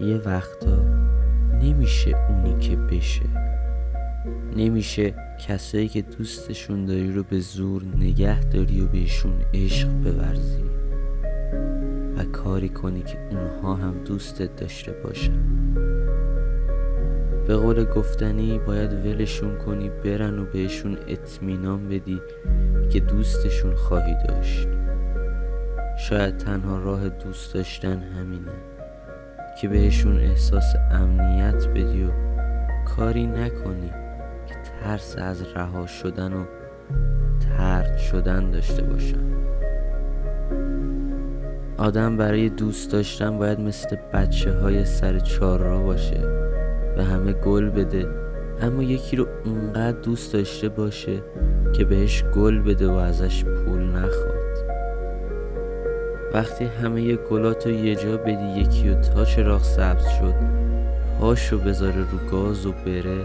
یه وقتا نمیشه اونی که بشه. نمیشه کسایی که دوستشون داری رو به زور نگه داری و بهشون عشق بورزی و کاری کنی که اونها هم دوستت داشته باشن. به قول گفتنی باید ولشون کنی برن و بهشون اطمینان بدی که دوستشون خواهی داشت. شاید تنها راه دوست داشتن همینه. که بهشون احساس امنیت بدی و کاری نکنی که ترس از رها شدن و ترد شدن داشته باشن. آدم برای دوست داشتن باید مثل بچه های سر چار را باشه و همه گل بده اما یکی رو اونقدر دوست داشته باشه که بهش گل بده و ازش پول نخواد. وقتی همه گلات رو یه جا بدی یکی و تا چراغ سبز شد. پاشو بذاره رو گاز و بره.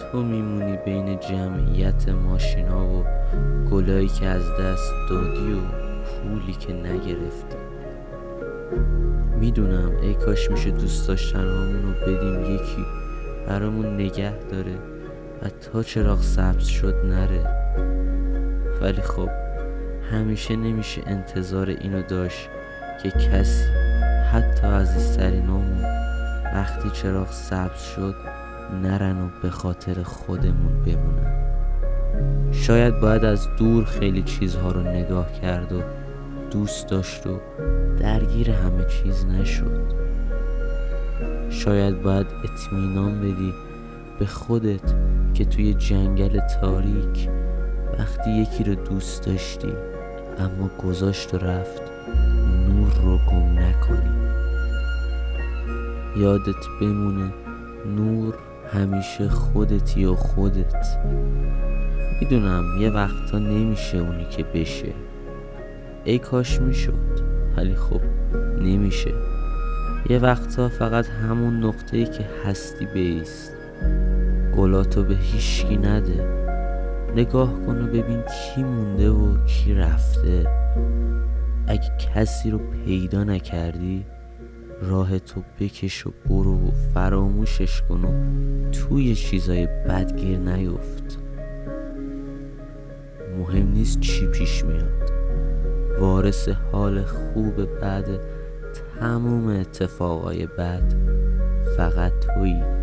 تو میمونی بین جمعیت ماشینا و گلایی که از دست دادی و پولی که نگرفتی. می‌دونم ای کاش میشه دوست داشتن رو بدیم یکی برامون نگه داره و تا چراغ سبز شد نره. ولی خب همیشه نمیشه انتظار اینو داشت که کسی حتی عزیزترینامون وقتی چراغ سبز شد نرن و به خاطر خودمون بمونن. شاید باید از دور خیلی چیزها رو نگاه کرد و دوست داشت و درگیر همه چیز نشد. شاید باید اطمینان بدی به خودت که توی جنگل تاریک وقتی یکی رو دوست داشتی اما گذاشت و رفت. نور رو گم نکنی. یادت بمونه نور همیشه خودتی و خودت. می‌دونم یه وقتا نمیشه اونی که بشه. ای کاش می‌شد ولی خب نمیشه. یه وقتا فقط همون نقطه ای که هستی بیست. گلاتو به هیشکی نده. نگاه کن و ببین کی مونده و کی رفته. اگه کسی رو پیدا نکردی راه تو بکش و برو و فراموشش کن و توی چیزای بدگیر نیفت. مهم نیست چی پیش میاد. وارث حال خوب بعد تموم اتفاقای بد فقط تویی.